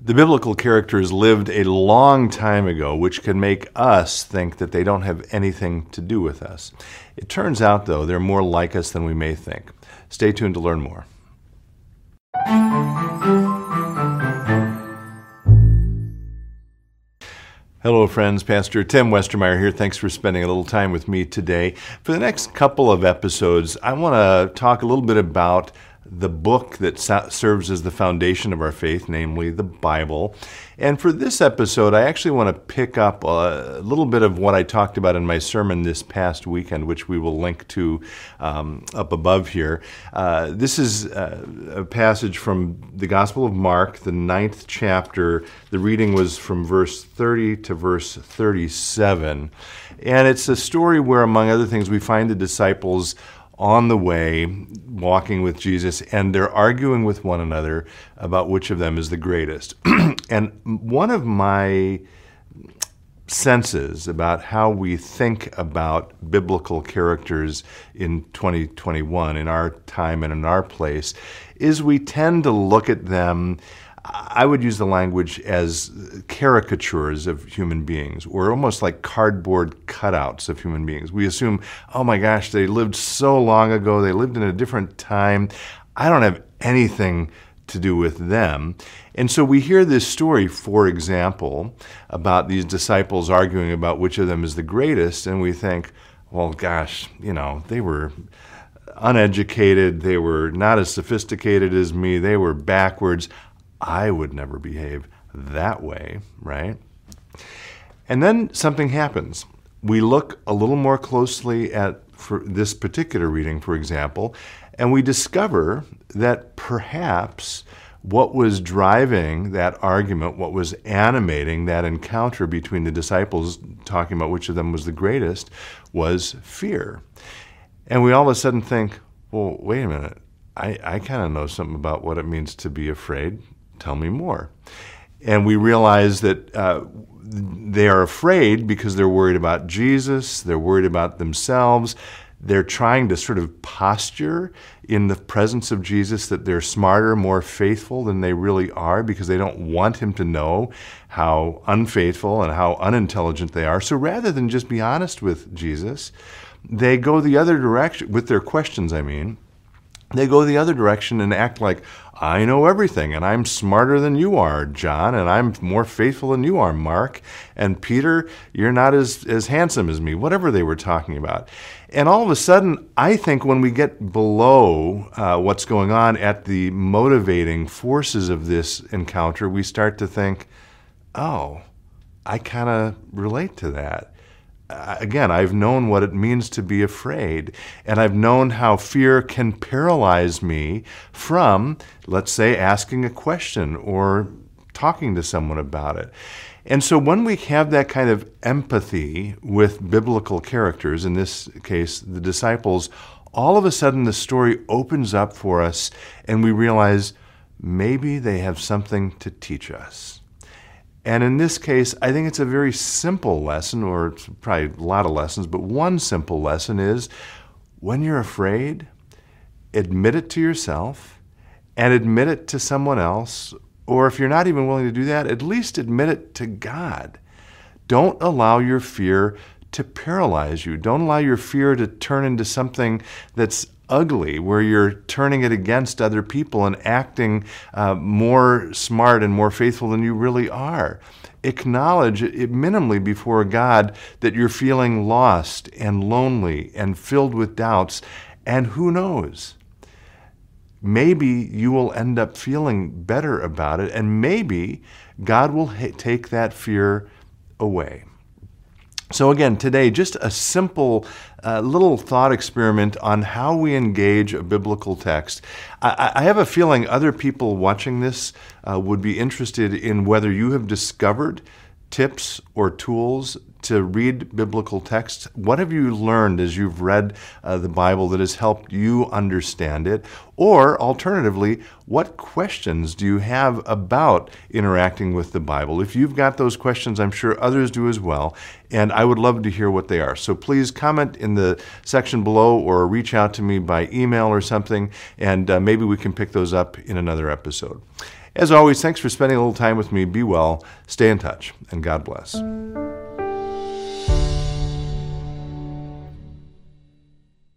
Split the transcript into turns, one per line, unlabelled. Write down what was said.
The biblical characters lived a long time ago, which can make us think that they don't have anything to do with us. It turns out, though, they're more like us than we may think. Stay tuned to learn more. Hello, friends. Pastor Tim Westermeyer here. Thanks for spending a little time with me today. For the next couple of episodes, I want to talk a little bit about the book that serves as the foundation of our faith, namely the Bible. And for this episode, I actually want to pick up a little bit of what I talked about in my sermon this past weekend, which we will link to um, up above here. Uh, this is uh, a passage from the Gospel of Mark, the ninth chapter. The reading was from verse 30 to verse 37. And it's a story where, among other things, we find the disciples on the way walking with Jesus, and they're arguing with one another about which of them is the greatest. and one of my senses about how we think about biblical characters in 2021, in our time and in our place, is we tend to look at them I would use the language as caricatures of human beings, or almost like cardboard cutouts of human beings. We assume, oh my gosh, they lived so long ago, they lived in a different time. I don't have anything to do with them. And so we hear this story, for example, about these disciples arguing about which of them is the greatest, and we think, well, gosh, you know, they were uneducated, they were not as sophisticated as me, they were backwards. I would never behave that way, right? And then something happens. We look a little more closely at for this particular reading, for example, and we discover that perhaps what was driving that argument, what was animating that encounter between the disciples, talking about which of them was the greatest, was fear. And we all of a sudden think, well, wait a minute. I, I kind of know something about what it means to be afraid. Tell me more. And we realize that uh, they are afraid because they're worried about Jesus, they're worried about themselves. They're trying to sort of posture in the presence of Jesus that they're smarter, more faithful than they really are because they don't want him to know how unfaithful and how unintelligent they are. So rather than just be honest with Jesus, they go the other direction, with their questions, I mean, they go the other direction and act like, I know everything and I'm smarter than you are, John, and I'm more faithful than you are, Mark. And Peter, you're not as, as handsome as me, whatever they were talking about. And all of a sudden, I think when we get below uh, what's going on at the motivating forces of this encounter, we start to think, oh, I kind of relate to that again, I've known what it means to be afraid, and I've known how fear can paralyze me from, let's say, asking a question or talking to someone about it. And so when we have that kind of empathy with biblical characters, in this case, the disciples, all of a sudden the story opens up for us and we realize maybe they have something to teach us. And in this case, I think it's a very simple lesson, or it's probably a lot of lessons, but one simple lesson is when you're afraid, admit it to yourself and admit it to someone else. Or if you're not even willing to do that, at least admit it to God. Don't allow your fear to paralyze you. Don't allow your fear to turn into something that's ugly, where you're turning it against other people and acting uh, more smart and more faithful than you really are. Acknowledge it minimally before God that you're feeling lost and lonely and filled with doubts, and who knows? Maybe you will end up feeling better about it, and maybe God will ha- take that fear away. So, again, today, just a simple uh, little thought experiment on how we engage a biblical text. I, I have a feeling other people watching this uh, would be interested in whether you have discovered tips or tools to read biblical texts? What have you learned as you've read uh, the Bible that has helped you understand it? Or alternatively, what questions do you have about interacting with the Bible? If you've got those questions, I'm sure others do as well, and I would love to hear what they are. So please comment in the section below or reach out to me by email or something, and uh, maybe we can pick those up in another episode. As always, thanks for spending a little time with me. Be well, stay in touch, and God bless.